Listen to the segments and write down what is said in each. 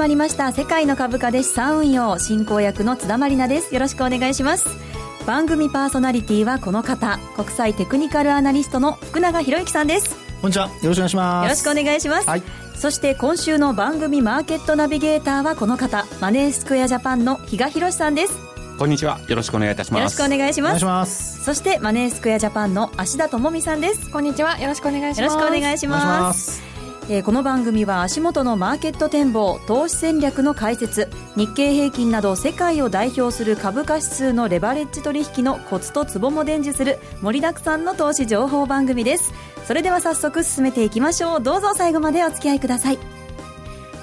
まりました。世界の株価で資産運用進行役の津田まりなです。よろしくお願いします。番組パーソナリティはこの方。国際テクニカルアナリストの福永博之さんです。こんにちは。よろしくお願いします。よろしくお願いします、はい、そして今週の番組マーケットナビゲーターはこの方。マネースクエアジャパンの比嘉宏さんです。こんにちは。よろしくお願いいたします。よろしくお願いします。ます。そしてマネースクエアジャパンの芦田智美さんです。こんにちは。よろしくお願いします。よろしくお願いしますえー、この番組は足元のマーケット展望投資戦略の解説日経平均など世界を代表する株価指数のレバレッジ取引のコツとツボも伝授する盛りだくさんの投資情報番組です。それでは早速進めていきましょう。どうぞ最後までお付き合いください。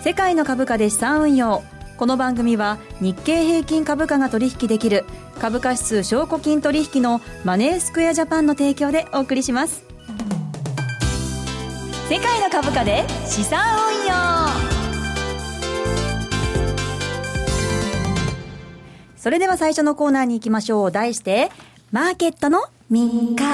世界の株価で資産運用。この番組は日経平均株価が取引できる株価指数証拠金取引のマネースクエアジャパンの提供でお送りします。世界の株価で資産運用。それでは最初のコーナーに行きましょう。題してマーケットの見方。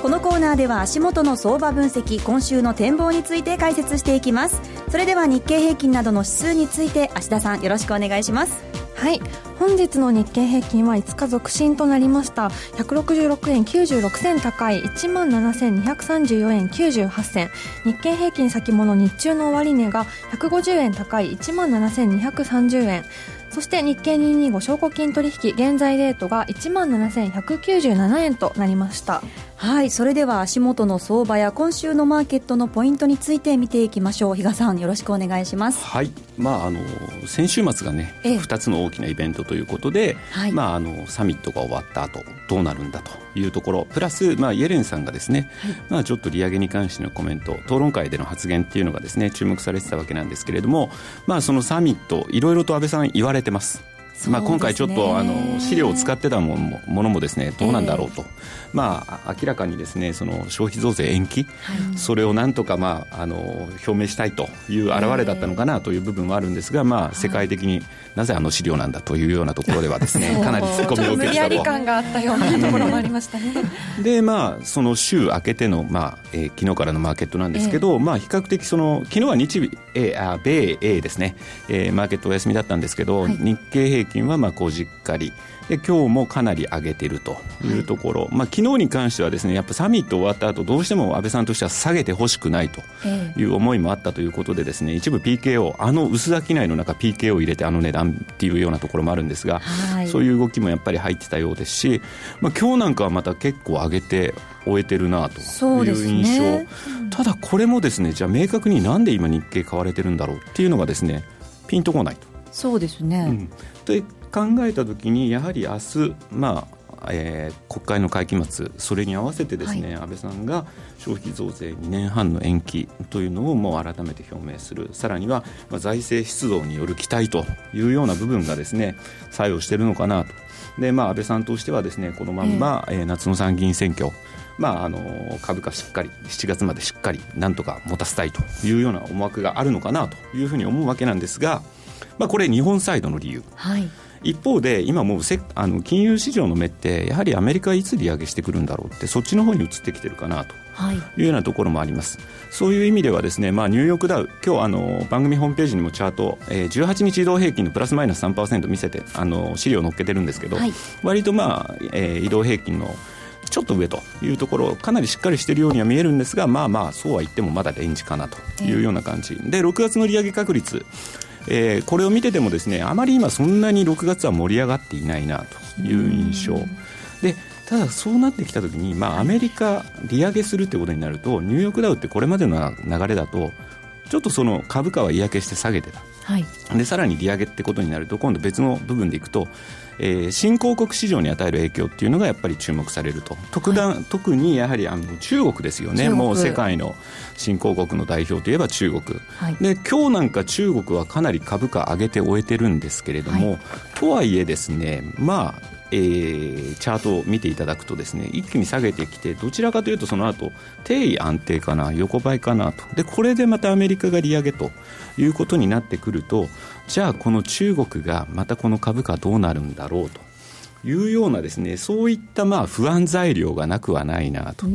このコーナーでは足元の相場分析今週の展望について解説していきます。それでは日経平均などの指数について芦田さんよろしくお願いします。はい。本日の日経平均は5日続伸となりました。166円96銭高い。1万7234円98銭。日経平均先物日中の終値が150円高い。1万7230円。そして日経225証拠金取引現在レートが1万7197円となりました。はいそれでは足元の相場や今週のマーケットのポイントについて見ていきましょう。比嘉さんよろしくお願いします。はい。まああの先週末がね、ええ、2つの大きなイベントということで、はい、まああのサミットが終わった後どうなるんだというところプラス、まあ、イエレンさんがですね、はい、まあ、ちょっと利上げに関してのコメント討論会での発言っていうのがですね注目されてたわけなんですけれども、まあ、そのサミットいろいろと安倍さん言われてます。まあ、今回ちょっとあの資料を使ってたものもものもですねどうなんだろうと、えー、まあ、明らかにですねその消費増税延期、はい、それをなんとか、まあ、あの表明したいという表れだったのかなという部分はあるんですが、まあ、世界的になぜあの資料なんだというようなところではですねかなり突っ込みを受けたと。感があったようなところもありましたね。で、まあ、その週明けての、まあえー、昨日からのマーケットなんですけど、えー、まあ、比較的その昨日は日米、えー、あ米英ですね、えー、マーケットお休みだったんですけど、はい、日経平均はまあこうじっかりで今日もかなり上げてるというところ、はい、まあ昨日に関してはですねやっぱサミット終わった後どうしても安倍さんとしては下げてほしくないという思いもあったということでですね一部 PKO あの薄商いの中 PKO を入れてあの値段っていうようなところもあるんですが、はい、そういう動きもやっぱり入ってたようですし、まあ、今日なんかはまた結構上げて終えてるなという印象、ねうん、ただこれもですねじゃあ明確になんで今日経買われてるんだろうっていうのがですねピンとこないと。そうですね、うん、で考えたときにやはり明日まあえー、国会の会期末それに合わせてですね、はい、安倍さんが消費増税2年半の延期というのをもう改めて表明する。さらには、まあ、財政出動による期待というような部分がですね作用しているのかなと。で、まあ、安倍さんとしてはですねこのまんま、えー、えー、夏の参議院選挙まあ、あの株価しっかり7月までしっかりなんとか持たせたいというような思惑があるのかなというふうに思うわけなんですが、まあ、これ日本サイドの理由。はい一方で今もうせあの金融市場の目ってやはりアメリカはいつ利上げしてくるんだろうってそっちの方に移ってきてるかなと。い。うようなところもあります、はい、そういう意味ではですね、まあ、ニューヨークダウ今日あの番組ホームページにもチャート、えー、18日移動平均のプラスマイナス3%見せてあの資料を載っけてるんですけど、はい、割とまあ、えー、移動平均のちょっと上というところかなりしっかりしているようには見えるんですがまあまあそうは言ってもまだレンジかなというような感じ、で6月の利上げ確率えー、これを見ててもですねあまり今そんなに6月は盛り上がっていないなという印象。でただそうなってきたときに、まあ、アメリカ利上げするということになるとニューヨークダウってこれまでの流れだとちょっとその株価は嫌気して下げてた、はい、でさらに利上げってことになると今度別の部分でいくとえー、新興国市場に与える影響っていうのがやっぱり注目されると。特段、はい、特にやはりあの中国ですよね。もう世界の新興国の代表といえば中国、はい、で今日なんか中国はかなり株価上げて終えてるんですけれども、はい、とはいえですねまあえー、チャートを見ていただくとですね一気に下げてきてどちらかというとその後定位安定かな横ばいかなと。でこれでまたアメリカが利上げということになってくるとじゃあこの中国がまたこの株価どうなるんだろうと。いうようなですねそういったまあ不安材料がなくはないなと。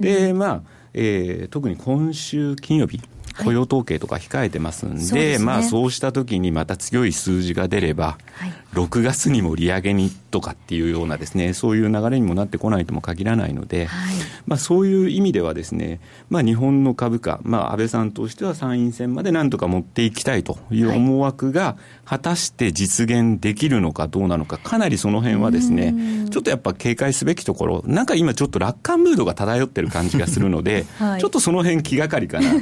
でまあ、えー、特に今週金曜日雇用統計とか控えてますんで、はい、まあそうした時にまた強い数字が出れば、はい、6月にも利上げにとかっていうようなですね、そういう流れにもなってこないとも限らないので、はい、まあそういう意味ではですね、まあ日本の株価、まあ安倍さんとしては参院選までなんとか持っていきたいという思惑が、果たして実現できるのかどうなのか、かなりその辺はですね、ちょっとやっぱ警戒すべきところ、なんか今ちょっと楽観ムードが漂ってる感じがするので、はい、ちょっとその辺気がかりかな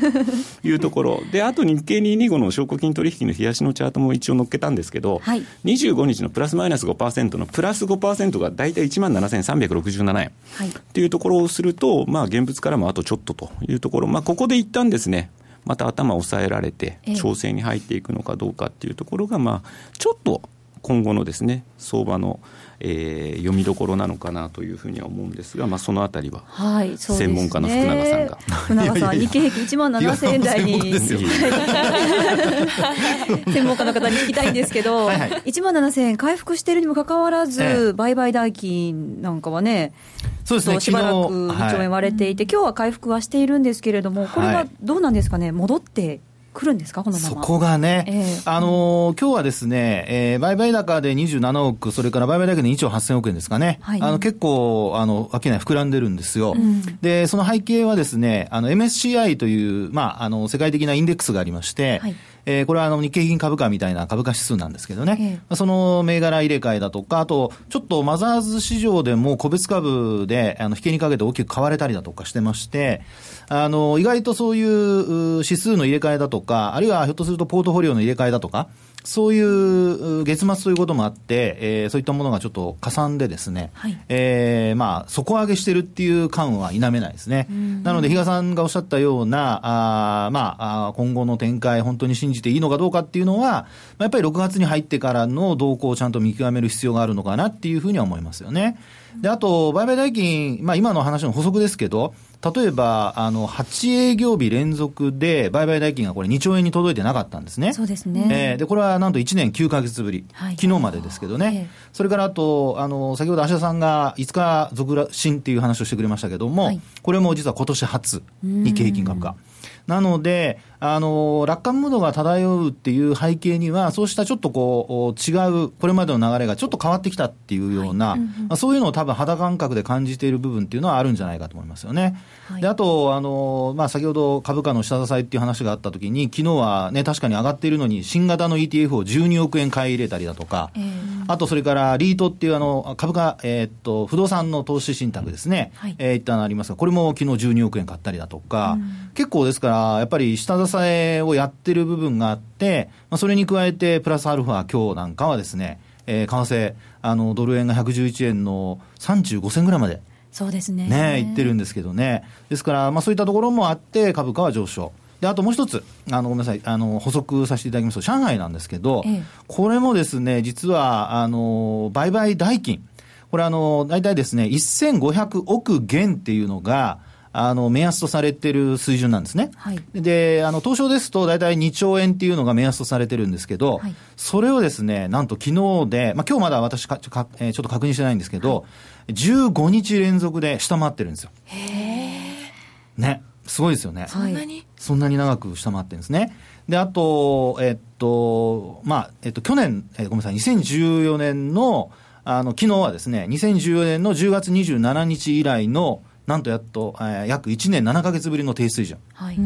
というところ。で、あと日経225の証拠金取引の冷やしのチャートも一応載っけたんですけど、はい、25日のプラスマイナス5%のプラス5%が大体1万7367円、はい、っていうところをすると、まあ現物からもあとちょっとというところ、まあここで一旦ですね、また頭を抑えられて、調整に入っていくのかどうかっていうところが、まあ、ちょっと今後のですね相場の、えー、読みどころなのかなというふうには思うんですが、まあ、そのあたりは、はい、専門家の福永さんが。福永さん、日経平均1万7000円台に、専門家の方に聞きたいんですけど、はいはい、1万7000円回復しているにもかかわらず、ええ、売買代金なんかはね、そうですね、しばらく2兆円割れていて、はい、今日は回復はしているんですけれども、これはどうなんですかね、戻って来るんですか、このそこがね、えー、あのー、今日はですね、えー、売買高で27億、それから売買高で2兆8000億円ですかね、はい、あの結構、あの商い膨らんでるんですよ、うん、でその背景はですね、あの MSCI という、まあ、あの世界的なインデックスがありまして、はいえー、これはあの日経平均株価みたいな株価指数なんですけどね、えー、その銘柄入れ替えだとか、あと、ちょっとマザーズ市場でも個別株であの引けにかけて大きく買われたりだとかしてまして、あの意外とそういう指数の入れ替えだとか、あるいはひょっとするとポートフォリオの入れ替えだとか、そういう月末ということもあって、えー、そういったものがちょっとかさんでですね、はい、えー、まあ、底上げしてるっていう感は否めないですね。なので、比嘉さんがおっしゃったような、あまあ、今後の展開、本当に信じていいのかどうかっていうのは、やっぱり6月に入ってからの動向をちゃんと見極める必要があるのかなっていうふうには思いますよね。で、あと、売買代金、まあ、今の話の補足ですけど、例えば、あの、8営業日連続で売買代金がこれ2兆円に届いてなかったんですね。そうですね。えー、で、これはなんと1年9か月ぶり。はい、昨日までですけどね。えそれからあと、あの、先ほど芦田さんが5日続伸っていう話をしてくれましたけども、はい、これも実は今年初、日経平均株価。なので、あの、楽観ムードが漂うっていう背景には、そうしたちょっとこう、違う、これまでの流れがちょっと変わってきたっていうような、はいまあ、そういうのを多分肌感覚で感じている部分っていうのはあるんじゃないかと思いますよね。はい、で、あと、あの、まあ、先ほど株価の下支えっていう話があったときに、昨日はね、確かに上がっているのに、新型の ETF を12億円買い入れたりだとか、えー、あとそれからリートっていうあの、株価、えー、っと、不動産の投資信託ですね、はい、えー、一旦ありますが、これも昨日12億円買ったりだとか、うん、結構ですから、やっぱり下支えをやってる部分があって、まあ、それに加えて、プラスアルファ、今日なんかはですね、えー、為替、あの、ドル円が111円の35銭ぐらいまで。そうですね。ね、いってるんですけどね。ですから、まあそういったところもあって、株価は上昇。で、あともう一つ、あの、ごめんなさい、あの、補足させていただきますと、上海なんですけど、ええ、これもですね、実は、あの、売買代金、これあの、大体ですね、1500億元っていうのが、あの、目安とされてる水準なんですね。はい、で、あの、東証ですと大体2兆円っていうのが目安とされてるんですけど、はい、それをですね、なんと昨日で、まあ今日まだ私かか、えー、ちょっと確認してないんですけど、はい、15日連続で下回ってるんですよ。へね。すごいですよね。そんなにそんなに長く下回ってるんですね。で、あと、えっと、まあ、えっと、去年、えー、ごめんなさい、2014年の、あの、昨日はですね、2014年の10月27日以来の、なんとやっと、えー、約1年7か月ぶりの低水準。はい。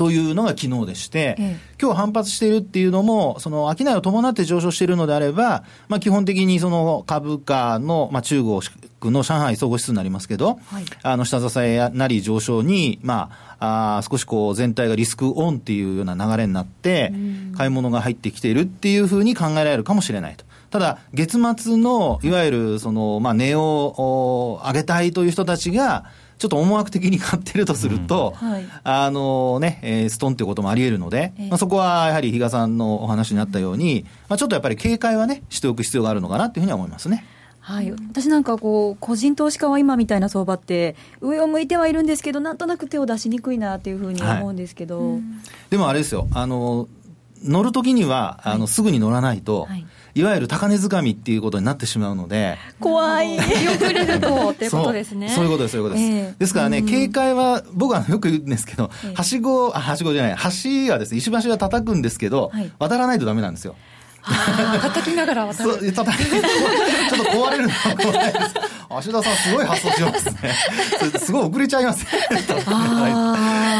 というのが昨日でして、ええ、今日反発しているっていうのも、その商いを伴って上昇しているのであれば、まあ、基本的にその株価の、まあ、中国の上海総合指数になりますけど、はい、あの下支えなり上昇に、まあ、あ少しこう全体がリスクオンっていうような流れになって、買い物が入ってきているっていうふうに考えられるかもしれないと。ただ、月末の、いわゆる、その、まあ、値を上げたいという人たちが、ちょっと思惑的に買ってるとすると、うん。はい、あのね、えー、ストンということもあり得るので、えー、まあ、そこはやはり比嘉さんのお話になったように、まあ、ちょっとやっぱり警戒はね、しておく必要があるのかなというふうには思いますね。はい、私なんかこう、個人投資家は今みたいな相場って、上を向いてはいるんですけど、なんとなく手を出しにくいなっていうふうに思うんですけど、はいでもあれですよ、あの乗るときには、あの、すぐに乗らないと、はいいわゆる高値掴みっていうことになってしまうので。怖い。遅れるとっていうことですね。そういうことです、そういうことです。えー、ですからね、警戒は、僕はよく言うんですけど、えー、はしご、あ、はしごじゃない、橋はですね、石橋は叩くんですけど、はい、渡らないとダメなんですよ。叩きながら渡る。ちょっと壊れるのは怖いです。芦田さんすごい発想しますね。すごい遅れちゃいますね。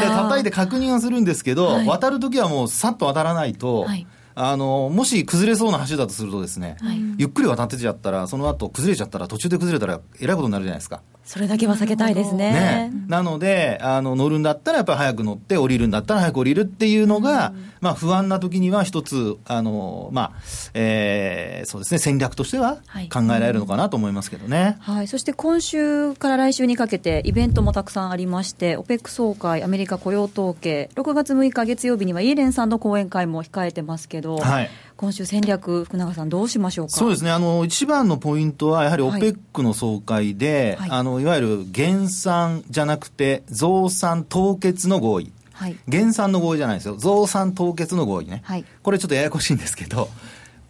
叩いて確認はするんですけど、はい、渡るときはもうさっと渡らないと、はいあの、もし崩れそうな橋だとするとですね、はい、ゆっくり渡ってちゃったら、その後崩れちゃったら、途中で崩れたら、えらいことになるじゃないですか。それだけは避けたいですね。ねなので、あの、乗るんだったらやっぱり早く乗って、降りるんだったら早く降りるっていうのが、うん、まあ不安な時には一つ、あの、まあ、えー、そうですね、戦略としては考えられるのかなと思いますけどね。はい、はい、そして今週から来週にかけてイベントもたくさんありまして、OPEC 総会、アメリカ雇用統計、6月6日月曜日にはイエレンさんの講演会も控えてますけど、はい。今週戦略、福永さん、どうしましょうか？そうですね、あの一番のポイントは、やはり OPEC の総会で、はい、あのいわゆる減産じゃなくて、増産凍結の合意。はい、減産の合意じゃないですよ、増産凍結の合意ね、はい、これちょっとややこしいんですけど、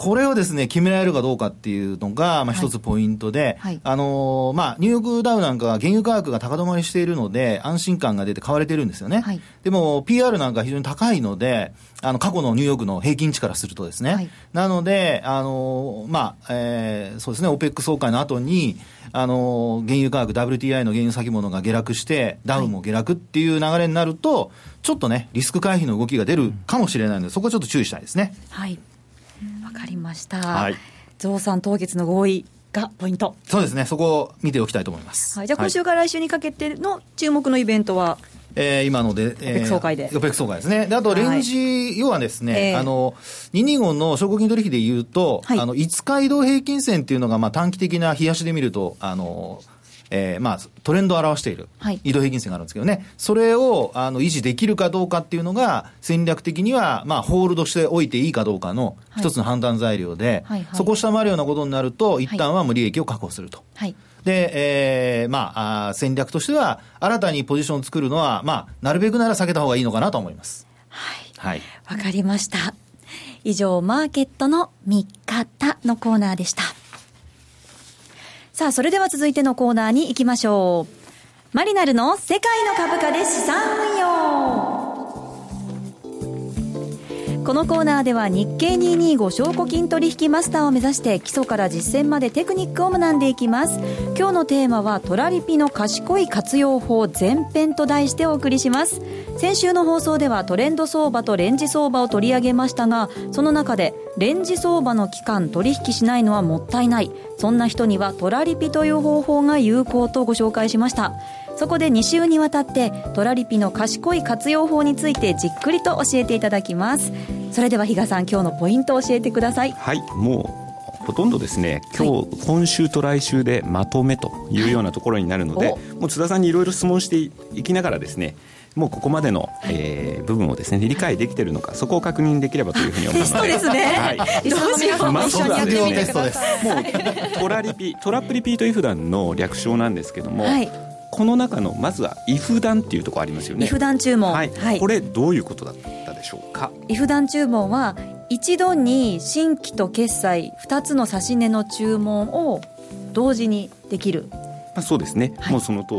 これをですね、決められるかどうかっていうのが、まあ一つポイントで、はいはい、あのー、まあニューヨークダウなんかは原油価格が高止まりしているので、安心感が出て買われてるんですよね。はい、でも、PR なんか非常に高いので、あの、過去のニューヨークの平均値からするとですね。なので、あのー、まあ、えー、そうですね、OPEC 総会の後に、あのー、原油価格、WTI の原油先物が下落して、ダウンも下落っていう流れになると、ちょっとね、リスク回避の動きが出るかもしれないので、そこはちょっと注意したいですね。はい。ました。はい。増産凍結の合意がポイント。そうですね。そこを見ておきたいと思います。はい。じゃあ今週から来週にかけての注目のイベントは、えー、今ので、えー、総会で。オペク総会ですね。で、あと、レンジ、はい、要はですね、えー、あの、225の証拠金取引で言うと、はい、あの、5日移動平均線っていうのが、まあ、短期的な冷やしで見ると、あの、えーまあ、トレンドを表している移動平均線があるんですけどね、はい、それをあの維持できるかどうかっていうのが、戦略的には、まあ、ホールドしておいていいかどうかの一つの判断材料で、はいはいはい、そこを下回るようなことになると、一旦は無利益を確保すると。はいで、えー、まああ、戦略としては、新たにポジションを作るのは、まあ、なるべくなら避けた方がいいのかなと思います。はい。はい。わかりました。以上、マーケットの見方のコーナーでした。さあ、それでは続いてのコーナーに行きましょう。マリナルの世界の株価で資産運用。このコーナーでは日経225証拠金取引マスターを目指して基礎から実践までテクニックを学んでいきます。今日のテーマはトラリピの賢い活用法前編と題してお送りします。先週の放送ではトレンド相場とレンジ相場を取り上げましたがその中でレンジ相場の期間取引しないのはもったいない。そんな人にはトラリピという方法が有効とご紹介しました。そこで2週にわたってトラリピの賢い活用法についてじっくりと教えていただきます。それでは比嘉さん今日のポイントを教えてください。はいもうほとんどですね。今日、はい、今週と来週でまとめというようなところになるので、はい、もう津田さんにいろいろ質問していきながらですねもうここまでの、えー、部分をですね理解できているのかそこを確認できればというふうに思います。テストですね、はい、リスナーの皆さんも一緒にやってみてください、もうトラリピトラップリピートイフダンの略称なんですけども、はいこの中のまずはイフダンっていうところありますよね。イフダン注文、はい、はい、これどういうことだったでしょうか？イフダン注文は一度に新規と決済2つの指値の注文を同時にできるまあ、そうですね、はい、もうその通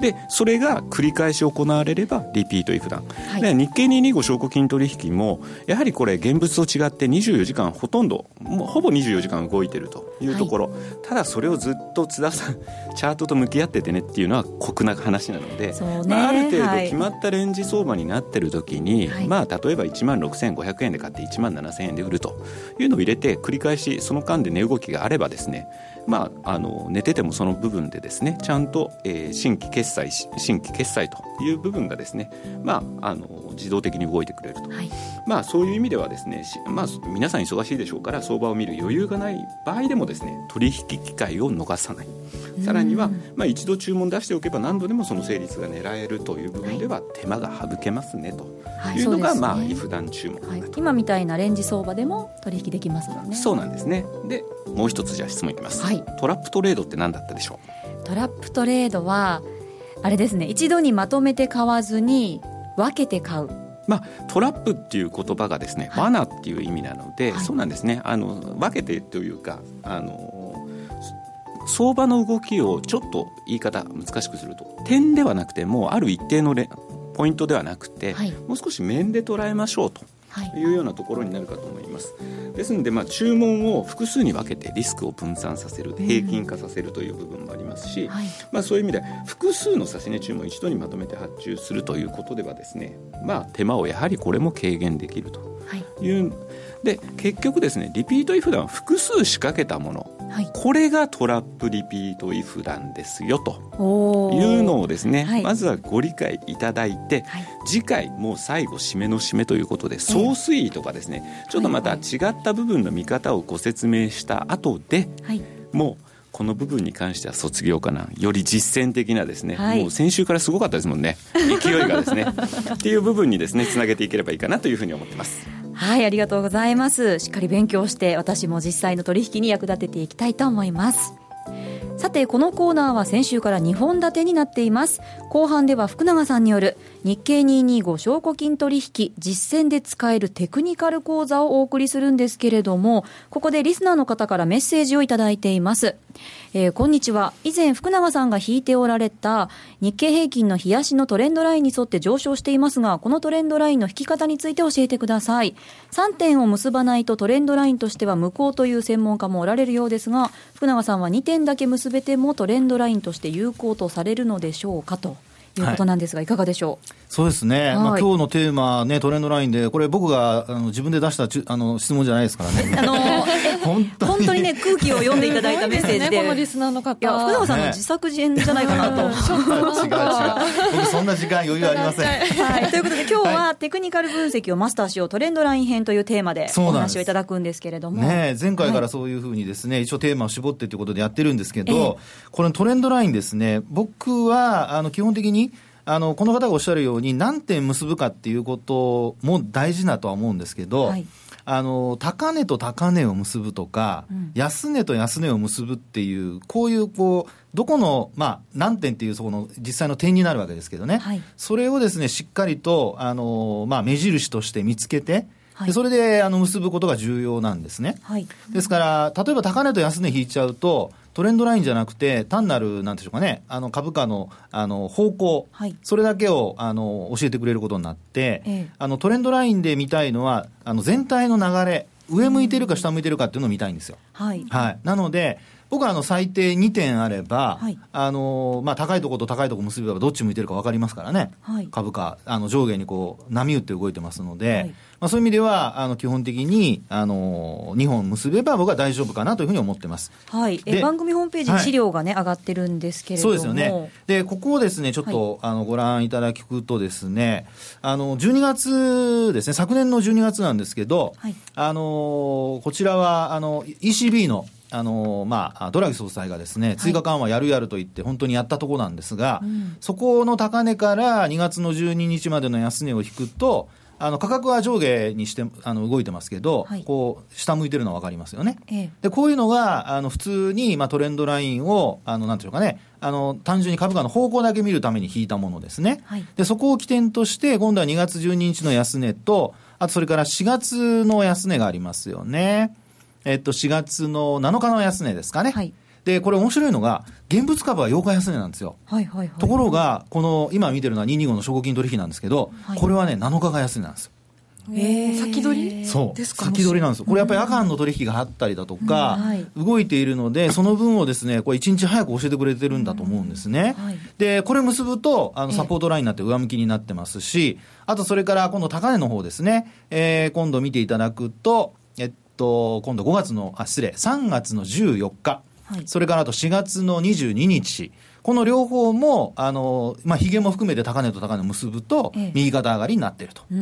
り。でそれが繰り返し行われればリピートイフダン、はい、で日経225証拠金取引もやはりこれ現物と違って24時間ほとんどもうほぼ24時間動いてるというところ、はい、ただそれをずっと津田さんチャートと向き合っててねっていうのは酷な話なので、まあ、ある程度決まったレンジ相場になってる時に、まあ、例えば1万6500円で買って1万7000円で売るというのを入れて繰り返しその間で値動きがあればですねまあ、あの寝ててもその部分でですねちゃんと、えー、新規決済新規決済という部分がですね、まあ、あの自動的に動いてくれると、はい、まあ、そういう意味ではですね、まあ、皆さん忙しいでしょうから相場を見る余裕がない場合でもですね取引機会を逃さない。さらには、まあ、一度注文出しておけば何度でもその成立が狙えるという部分では手間が省けますねというのが、はい、まあ、イフダン注文、はい、今みたいなレンジ相場でも取引できますもんね。そうなんですね。でもう一つじゃあ質問いきます、はい、トラップトレードって何だったでしょう？トラップトレードはあれですね。一度にまとめて買わずに分けて買う。まあ、トラップっていう言葉がですね、罠っていう意味なので、はい、そうなんですね。あの分けてというかあの相場の動きをちょっと言い方難しくすると点ではなくてもうある一定のポイントではなくて、はい、もう少し面で捉えましょうとい。うようなところになるかと思います。ですので、まあ、注文を複数に分けてリスクを分散させる平均化させるという部分もありますし、はい、まあ、そういう意味で複数の指値注文を一度にまとめて発注するということではですね、まあ、手間をやはりこれも軽減できるとい。う、はい、で結局ですねリピートイフダン複数仕掛けたもの。はい、これがトラップリピートイフなんですよと。いうのをですね、はい、まずはご理解いただいて、はい、次回もう最後締めの締めということで総推移とかですね、ちょっとまた違った部分の見方をご説明した後で、もうこの部分に関しては卒業かなより実践的なですね、はい、もう先週からすごかったですもんね勢いがですね っていう部分にですねつなげていければいいかなというふうに思ってます。はい、ありがとうございます。しっかり勉強して、私も実際の取引に役立てていきたいと思います。さて、このコーナーは先週から2本立てになっています。後半では福永さんによる日経225証拠金取引実践で使えるテクニカル講座をお送りするんですけれども、ここでリスナーの方からメッセージをいただいています。えー、こんにちは。以前福永さんが引いておられた日経平均の冷やしのトレンドラインに沿って上昇していますが、このトレンドラインの引き方について教えてください。3点を結ばないとトレンドラインとしては無効という専門家もおられるようですが、福永さんは2点だけ結べてもトレンドラインとして有効とされるのでしょうかと。い。うことなんですが、はい、いかがでしょう？そうですね、はい、まあ今日のテーマ、ね、トレンドラインで、これ、僕があの自分で出したちあの質問じゃないですからね。あの 本当本当にね、空気を読んでいただいたメッセージで、このリスナーの方、いや福永さんの自作自演じゃないかなと。違う違う、僕、そんな時間、余裕ありません。はい、ということで、今日はテクニカル分析をマスターしよう、トレンドライン編というテーマでお話をいただくんですけれども。ね、前回からそういうふうにですね、一応テーマを絞ってということでやってるんですけど、このトレンドラインですね、僕はあの基本的に、あのこの方がおっしゃるように、何点結ぶかっていうことも大事だとは思うんですけど、はい、あの高値と高値を結ぶとか、うん、安値と安値を結ぶっていう、こういうこうどこの、まあ、何点っていうその実際の点になるわけですけどね、はい、それをですねしっかりとあの、まあ、目印として見つけて、はい、それであの結ぶことが重要なんですね。はい、ですから、例えば高値と安値引いちゃうと、トレンドラインじゃなくて、単なる、なんでしょうかね、あの株価のあの方向、はい、それだけをあの教えてくれることになって、ええ、あのトレンドラインで見たいのは、あの全体の流れ、上向いてるか下向いてるかっていうのを見たいんですよ。はい、はい、なので、僕はあの最低2点あれば、はい、あのまあ、高いところと高いところ結べばどっち向いてるか分かりますからね、はい、株価、あの上下にこう波打って動いてますので、はい、まあ、そういう意味ではあの基本的にあの2本結べば僕は大丈夫かなというふうに思ってます、はい、え番組ホームページ、資料がね、上がってるんですけれども。そうですよね、でここをですねちょっと、あのご覧いただくとですね、あの12月ですね、昨年の12月なんですけど、あのこちらはあの ECB のあのまあ、ドラギ総裁がですね追加緩和やるやると言って、本当にやったところなんですが、はいそこの高値から2月の12日までの安値を引くと、あの価格は上下にしてあの動いてますけど、はい、こう下向いてるのは分かりますよね。ええ、でこういうのがあの普通に、まあ、トレンドラインをあのなんていうかねあの単純に株価の方向だけ見るために引いたものですね。はい、でそこを起点として今度は2月12日の安値とあとそれから4月の安値がありますよね。えっと、4月の7日の安値ですかね。はい、で、これ面白いのが、現物株は8日安値なんですよ。はいはいはい、ところが、この、今見てるのは225の証拠金取引なんですけど、はい、これはね、7日が安値なんですよ。えー、先取り？そう。先取りなんですよ、これやっぱり夜間の取引があったりだとか、動いているので、その分をですねこれ、1日早く教えてくれてるんだと思うんですね。はい、で、これ結ぶと、あのサポートラインになって上向きになってますし、あとそれから今度、高値の方ですね、えー、今度見ていただくと、と、今度5月の、あ、失礼、3月の14日、はい、それからあと4月の22日、この両方も、あの、まあ、ヒゲも含めて高値と高値を結ぶと、右肩上がりになっていると。ええ、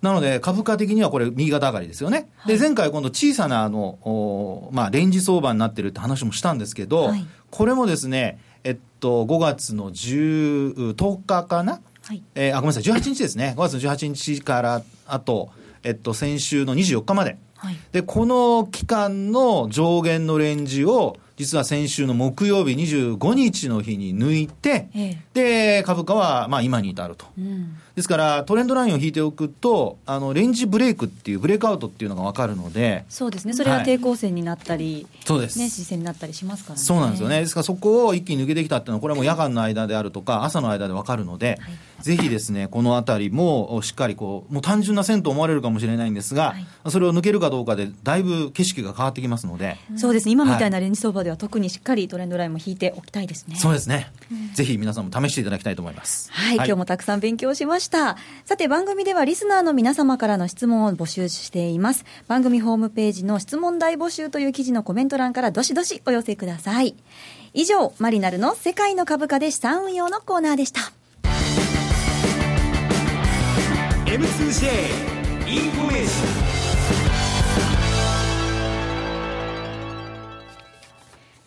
なので、株価的にはこれ、右肩上がりですよね。はい、で、前回今度小さな、あの、おまあ、レンジ相場になってるって話もしたんですけど、はい、これもですね、えっと、5月の10、10日かな、はいえー、あ、ごめんなさい、18日ですね。5月の18日から、あと、えっと、先週の24日まで。はい、でこの期間の上限のレンジを実は先週の木曜日25日の日に抜いて、ええ、で、株価はまあ今に至ると。うん、ですから、トレンドラインを引いておくと、あの、レンジブレイクっていう、ブレイクアウトっていうのが分かるので。そうですね。それが抵抗線になったり、はい、そうです。ね、視線になったりしますからね。そうなんですよね。ですからそこを一気に抜けてきたっていうのは、これはもう夜間の間であるとか、朝の間で分かるので、はい、ぜひですね、このあたりもしっかりこう、もう単純な線と思われるかもしれないんですが、はい、それを抜けるかどうかで、だいぶ景色が変わってきますので。そうですね。今みたいなレンジ相場では特にしっかりトレンドラインも引いておきたいですね。そうですね。うん、ぜひ皆さんも試していただきたいと思います。はい、はい、今日もたくさん勉強しました。さて番組ではリスナーの皆様からの質問を募集しています。番組ホームページの質問大募集という記事のコメント欄からどしどしお寄せください。以上、マリナルの世界の株価で資産運用のコーナーでした。M2J information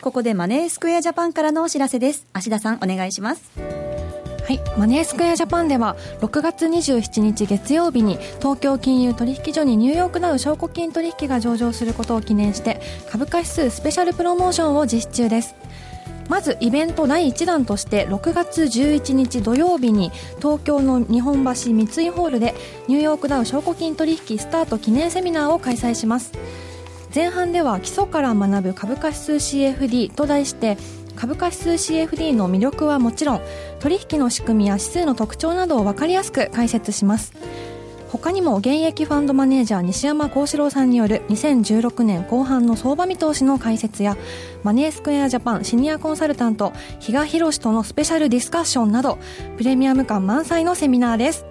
ここでマネースクエアジャパンからのお知らせです。芦田さん、お願いします。はい、マネースクエアジャパンでは6月27日月曜日に東京金融取引所にニューヨークダウ証拠金取引が上場することを記念して株価指数スペシャルプロモーションを実施中ですまずイベント第1弾として6月11日土曜日に東京の日本橋三井ホールでニューヨークダウ証拠金取引スタート記念セミナーを開催します前半では基礎から学ぶ株価指数 CFD と題して株価指数 CFD の魅力はもちろん取引の仕組みや指数の特徴などを分かりやすく解説します。他にも現役ファンドマネージャー西山幸四郎さんによる2016年後半の相場見通しの解説やマネースクエアジャパンシニアコンサルタント比嘉宏とのスペシャルディスカッションなどプレミアム感満載のセミナーです。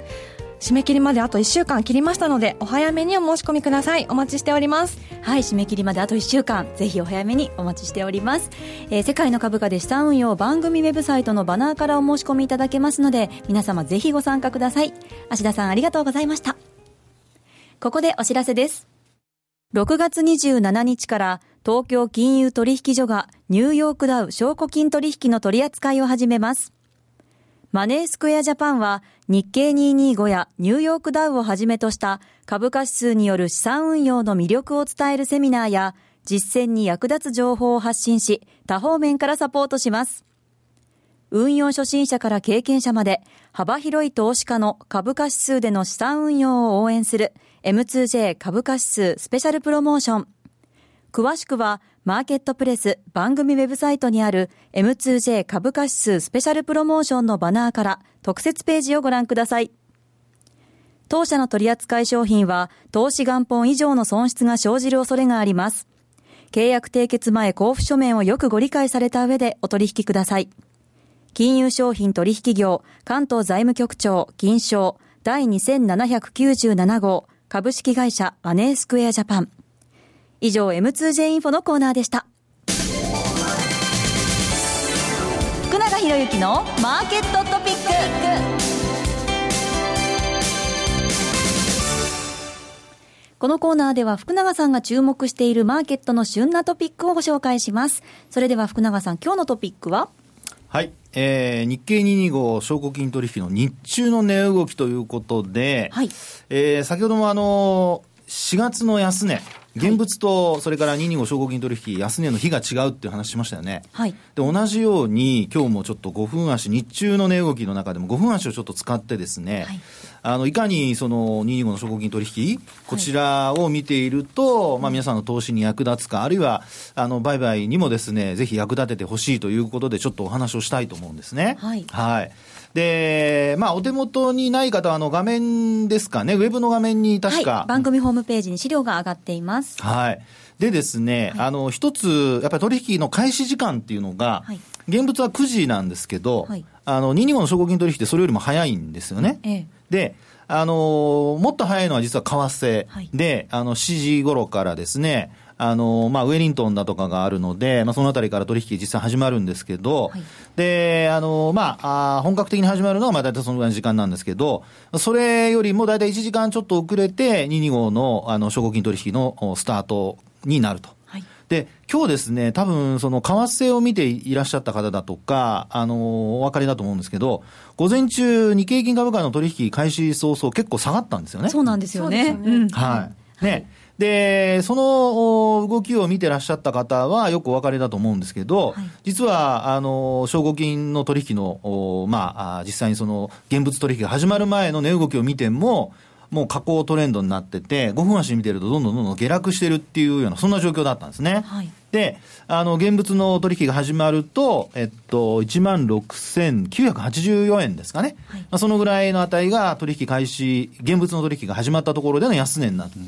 締め切りまであと1週間切りましたのでお早めにお申し込みください。お待ちしております。はい締め切りまであと1週間。ぜひお早めにお待ちしております、えー、世界の株価で資産運用番組ウェブサイトのバナーからお申し込みいただけますので皆様ぜひご参加ください。芦田さんありがとうございました。ここでお知らせです。6月27日から東京金融取引所がニューヨークダウ証拠金取引の取り扱いを始めます。マネースクエアジャパンは日経225やニューヨークダウをはじめとした株価指数による資産運用の魅力を伝えるセミナーや実践に役立つ情報を発信し多方面からサポートします。運用初心者から経験者まで幅広い投資家の株価指数での資産運用を応援する M2J 株価指数スペシャルプロモーション。詳しくはマーケットプレス番組ウェブサイトにある M2J 株価指数スペシャルプロモーションのバナーから特設ページをご覧ください。当社の取扱い商品は投資元本以上の損失が生じる恐れがあります。契約締結前交付書面をよくご理解された上でお取引ください。金融商品取引業関東財務局長金賞第2797号株式会社マネースクエアジャパン。以上 M2J インフォのコーナーでした。福永博之のマーケットトピック。このコーナーでは福永さんが注目しているマーケットの旬なトピックをご紹介します。それでは福永さん、今日のトピックは？はい。えー、日経225証拠金取引の日中の値動きということで、はい。えー、先ほどもあの4月の安値、現物と、それから225証拠金取引、安値の日が違うっていう話しましたよね。はい。で、同じように、今日もちょっと5分足、日中の値動きの中でも5分足をちょっと使ってですね、はい、あの、いかにその225の証拠金取引、こちらを見ていると、はい、まあ皆さんの投資に役立つか、あるいは、あの、売買にもですね、ぜひ役立ててほしいということで、ちょっとお話をしたいと思うんですね。はい。はい。で、まあ、お手元にない方は、あの、画面ですかね、ウェブの画面に確か、はい、番組ホームページに資料が上がっています。はい。でですね、はい、あの、一つ、やっぱり取引の開始時間っていうのが、はい、現物は9時なんですけど、はい、あの、225の証拠金取引ってそれよりも早いんですよね。ええ、で、あの、もっと早いのは実は為替。で、あの、7時頃からですね、あの、まあ、ウェリントンだとかがあるので、まあ、そのあたりから取引実際始まるんですけど、はい、で、あの、まあ、あ本格的に始まるのは、まあ、大体そのぐらいの時間なんですけど、それよりも大体1時間ちょっと遅れて、225の、あの、証拠金取引のスタートになると。で、今日ですね、多分、その、為替を見ていらっしゃった方だとか、あの、お分かりだと思うんですけど、午前中、日経平均株価の取引開始早々結構下がったんですよね。そうなんですよね。ねうん、はい。ね。で、その動きを見てらっしゃった方はよくお分かりだと思うんですけど、はい、実は、あの、証拠金の取引の、まあ、実際にその、現物取引が始まる前の値動きを見ても、もう下降トレンドになってて、5分足見てるとどんどんどんどん下落してるっていうような、そんな状況だったんですね。はい、で、あの、現物の取引が始まると、えっと、1万6984円ですかね。はい、まあ、そのぐらいの値が取引開始、現物の取引が始まったところでの安値になって、うん、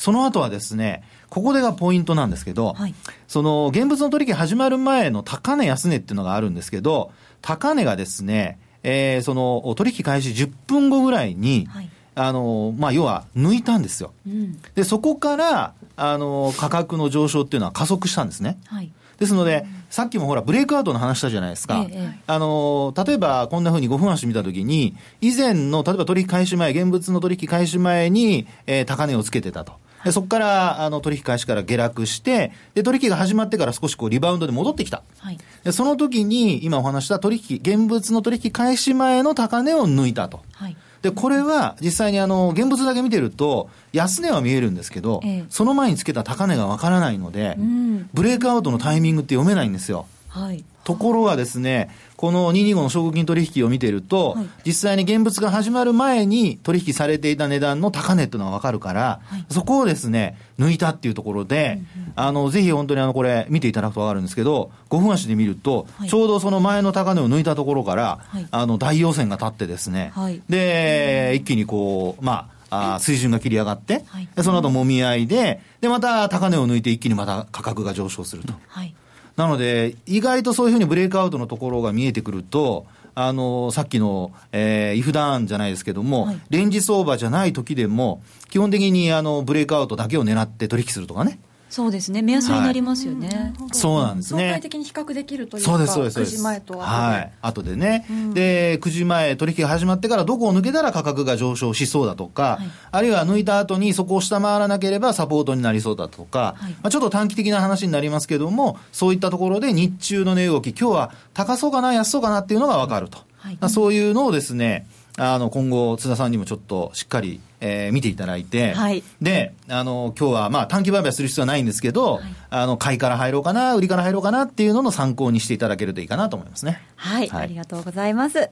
その後はですね、ここでがポイントなんですけど、はい、その現物の取引始まる前の高値安値っていうのがあるんですけど、高値がですね、えー、その取引開始10分後ぐらいに、はいあの、まあ、要は抜いたんですよ。うん、で、そこから、あの、価格の上昇っていうのは加速したんですね。はい。ですので、さっきもほら、ブレイクアウトの話したじゃないですか。ええ、あの、例えば、こんなふうに5分足見たときに、以前の、例えば取引開始前、現物の取引開始前に、えー、高値をつけてたと。でそこから、あの、取引開始から下落して、で、取引が始まってから少しこう、リバウンドで戻ってきた。はい、でその時に、今お話した取引、現物の取引開始前の高値を抜いたと。はいで、これは実際にあの、現物だけ見てると、安値は見えるんですけど、ええ、その前につけた高値がわからないので、うん、ブレイクアウトのタイミングって読めないんですよ。はい。ところがですね、この225の証拠金取引を見てると、はい、実際に現物が始まる前に取引されていた値段の高値っていうのがわかるから、はい、そこをですね、抜いたっていうところで、うんうん、あの、ぜひ本当にあの、これ見ていただくとわかるんですけど、5分足で見ると、はい、ちょうどその前の高値を抜いたところから、あの、大陽線が立ってですね、で、一気にこう、まあ、あ水準が切り上がって、その後もみ合いで、で、また高値を抜いて一気にまた価格が上昇すると。はいなので、意外とそういうふうにブレイクアウトのところが見えてくると、あの、さっきの、えー、イフダーンじゃないですけども、はい、レンジ相場じゃない時でも、基本的にあの、ブレイクアウトだけを狙って取引するとかね。そうですね。目安になりますよね、はい、そうなんですね。相対的に比較できるというかそうですそうです。9時前とはい。後でね、うん、で9時前取引が始まってからどこを抜けたら価格が上昇しそうだとか、はい、あるいは抜いた後にそこを下回らなければサポートになりそうだとか、はい、まあ、ちょっと短期的な話になりますけどもそういったところで日中の値動き今日は高そうかな安そうかなっていうのが分かると、はい、そういうのをですねあの今後津田さんにもちょっとしっかりえー、見ていただいて、はい、で、あの、今日はまあ短期売買する必要はないんですけど、はい、あの、買いから入ろうかな、売りから入ろうかなっていうのの参考にしていただけるといいかなと思いますね。はい、はい、ありがとうございます。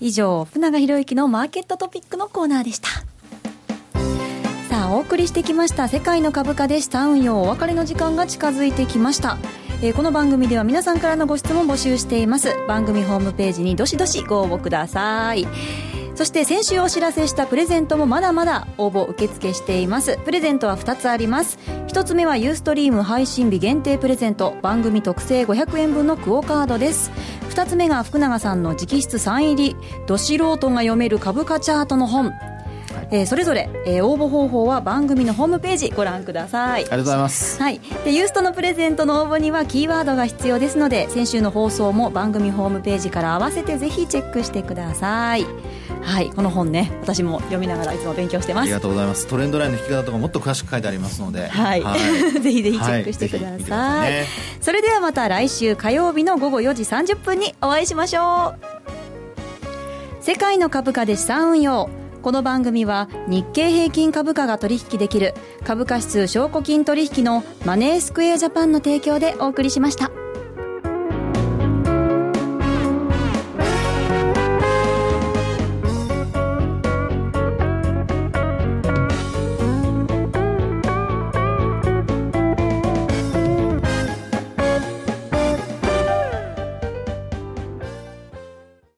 以上、福永博之のマーケットトピックのコーナーでした。さあ、お送りしてきました世界の株価で資産運用お別れの時間が近づいてきました。えー、この番組では皆さんからのご質問募集しています。番組ホームページにどしどしご応募ください。そして先週お知らせしたプレゼントもまだまだ応募受付しています。プレゼントは2つあります。1つ目はユーストリーム配信日限定プレゼント。番組特製500円分のクオカードです。2つ目が福永さんの直筆サイン入り。ど素人が読める株価チャートの本。えー、それぞれ、えー、応募方法は番組のホームページご覧ください。ありがとうございます、はい、でユーストのプレゼントの応募にはキーワードが必要ですので先週の放送も番組ホームページから合わせてぜひチェックしてください。はい。この本ね私も読みながらいつも勉強してます。ありがとうございます。トレンドラインの引き方とかもっと詳しく書いてありますので。はい、はい、ぜひぜひチェックしてください、はいね、それではまた来週火曜日の午後4時30分にお会いしましょう。世界の株価で資産運用この番組は日経平均株価が取引できる株価指数証拠金取引のマネースクエアジャパンの提供でお送りしました。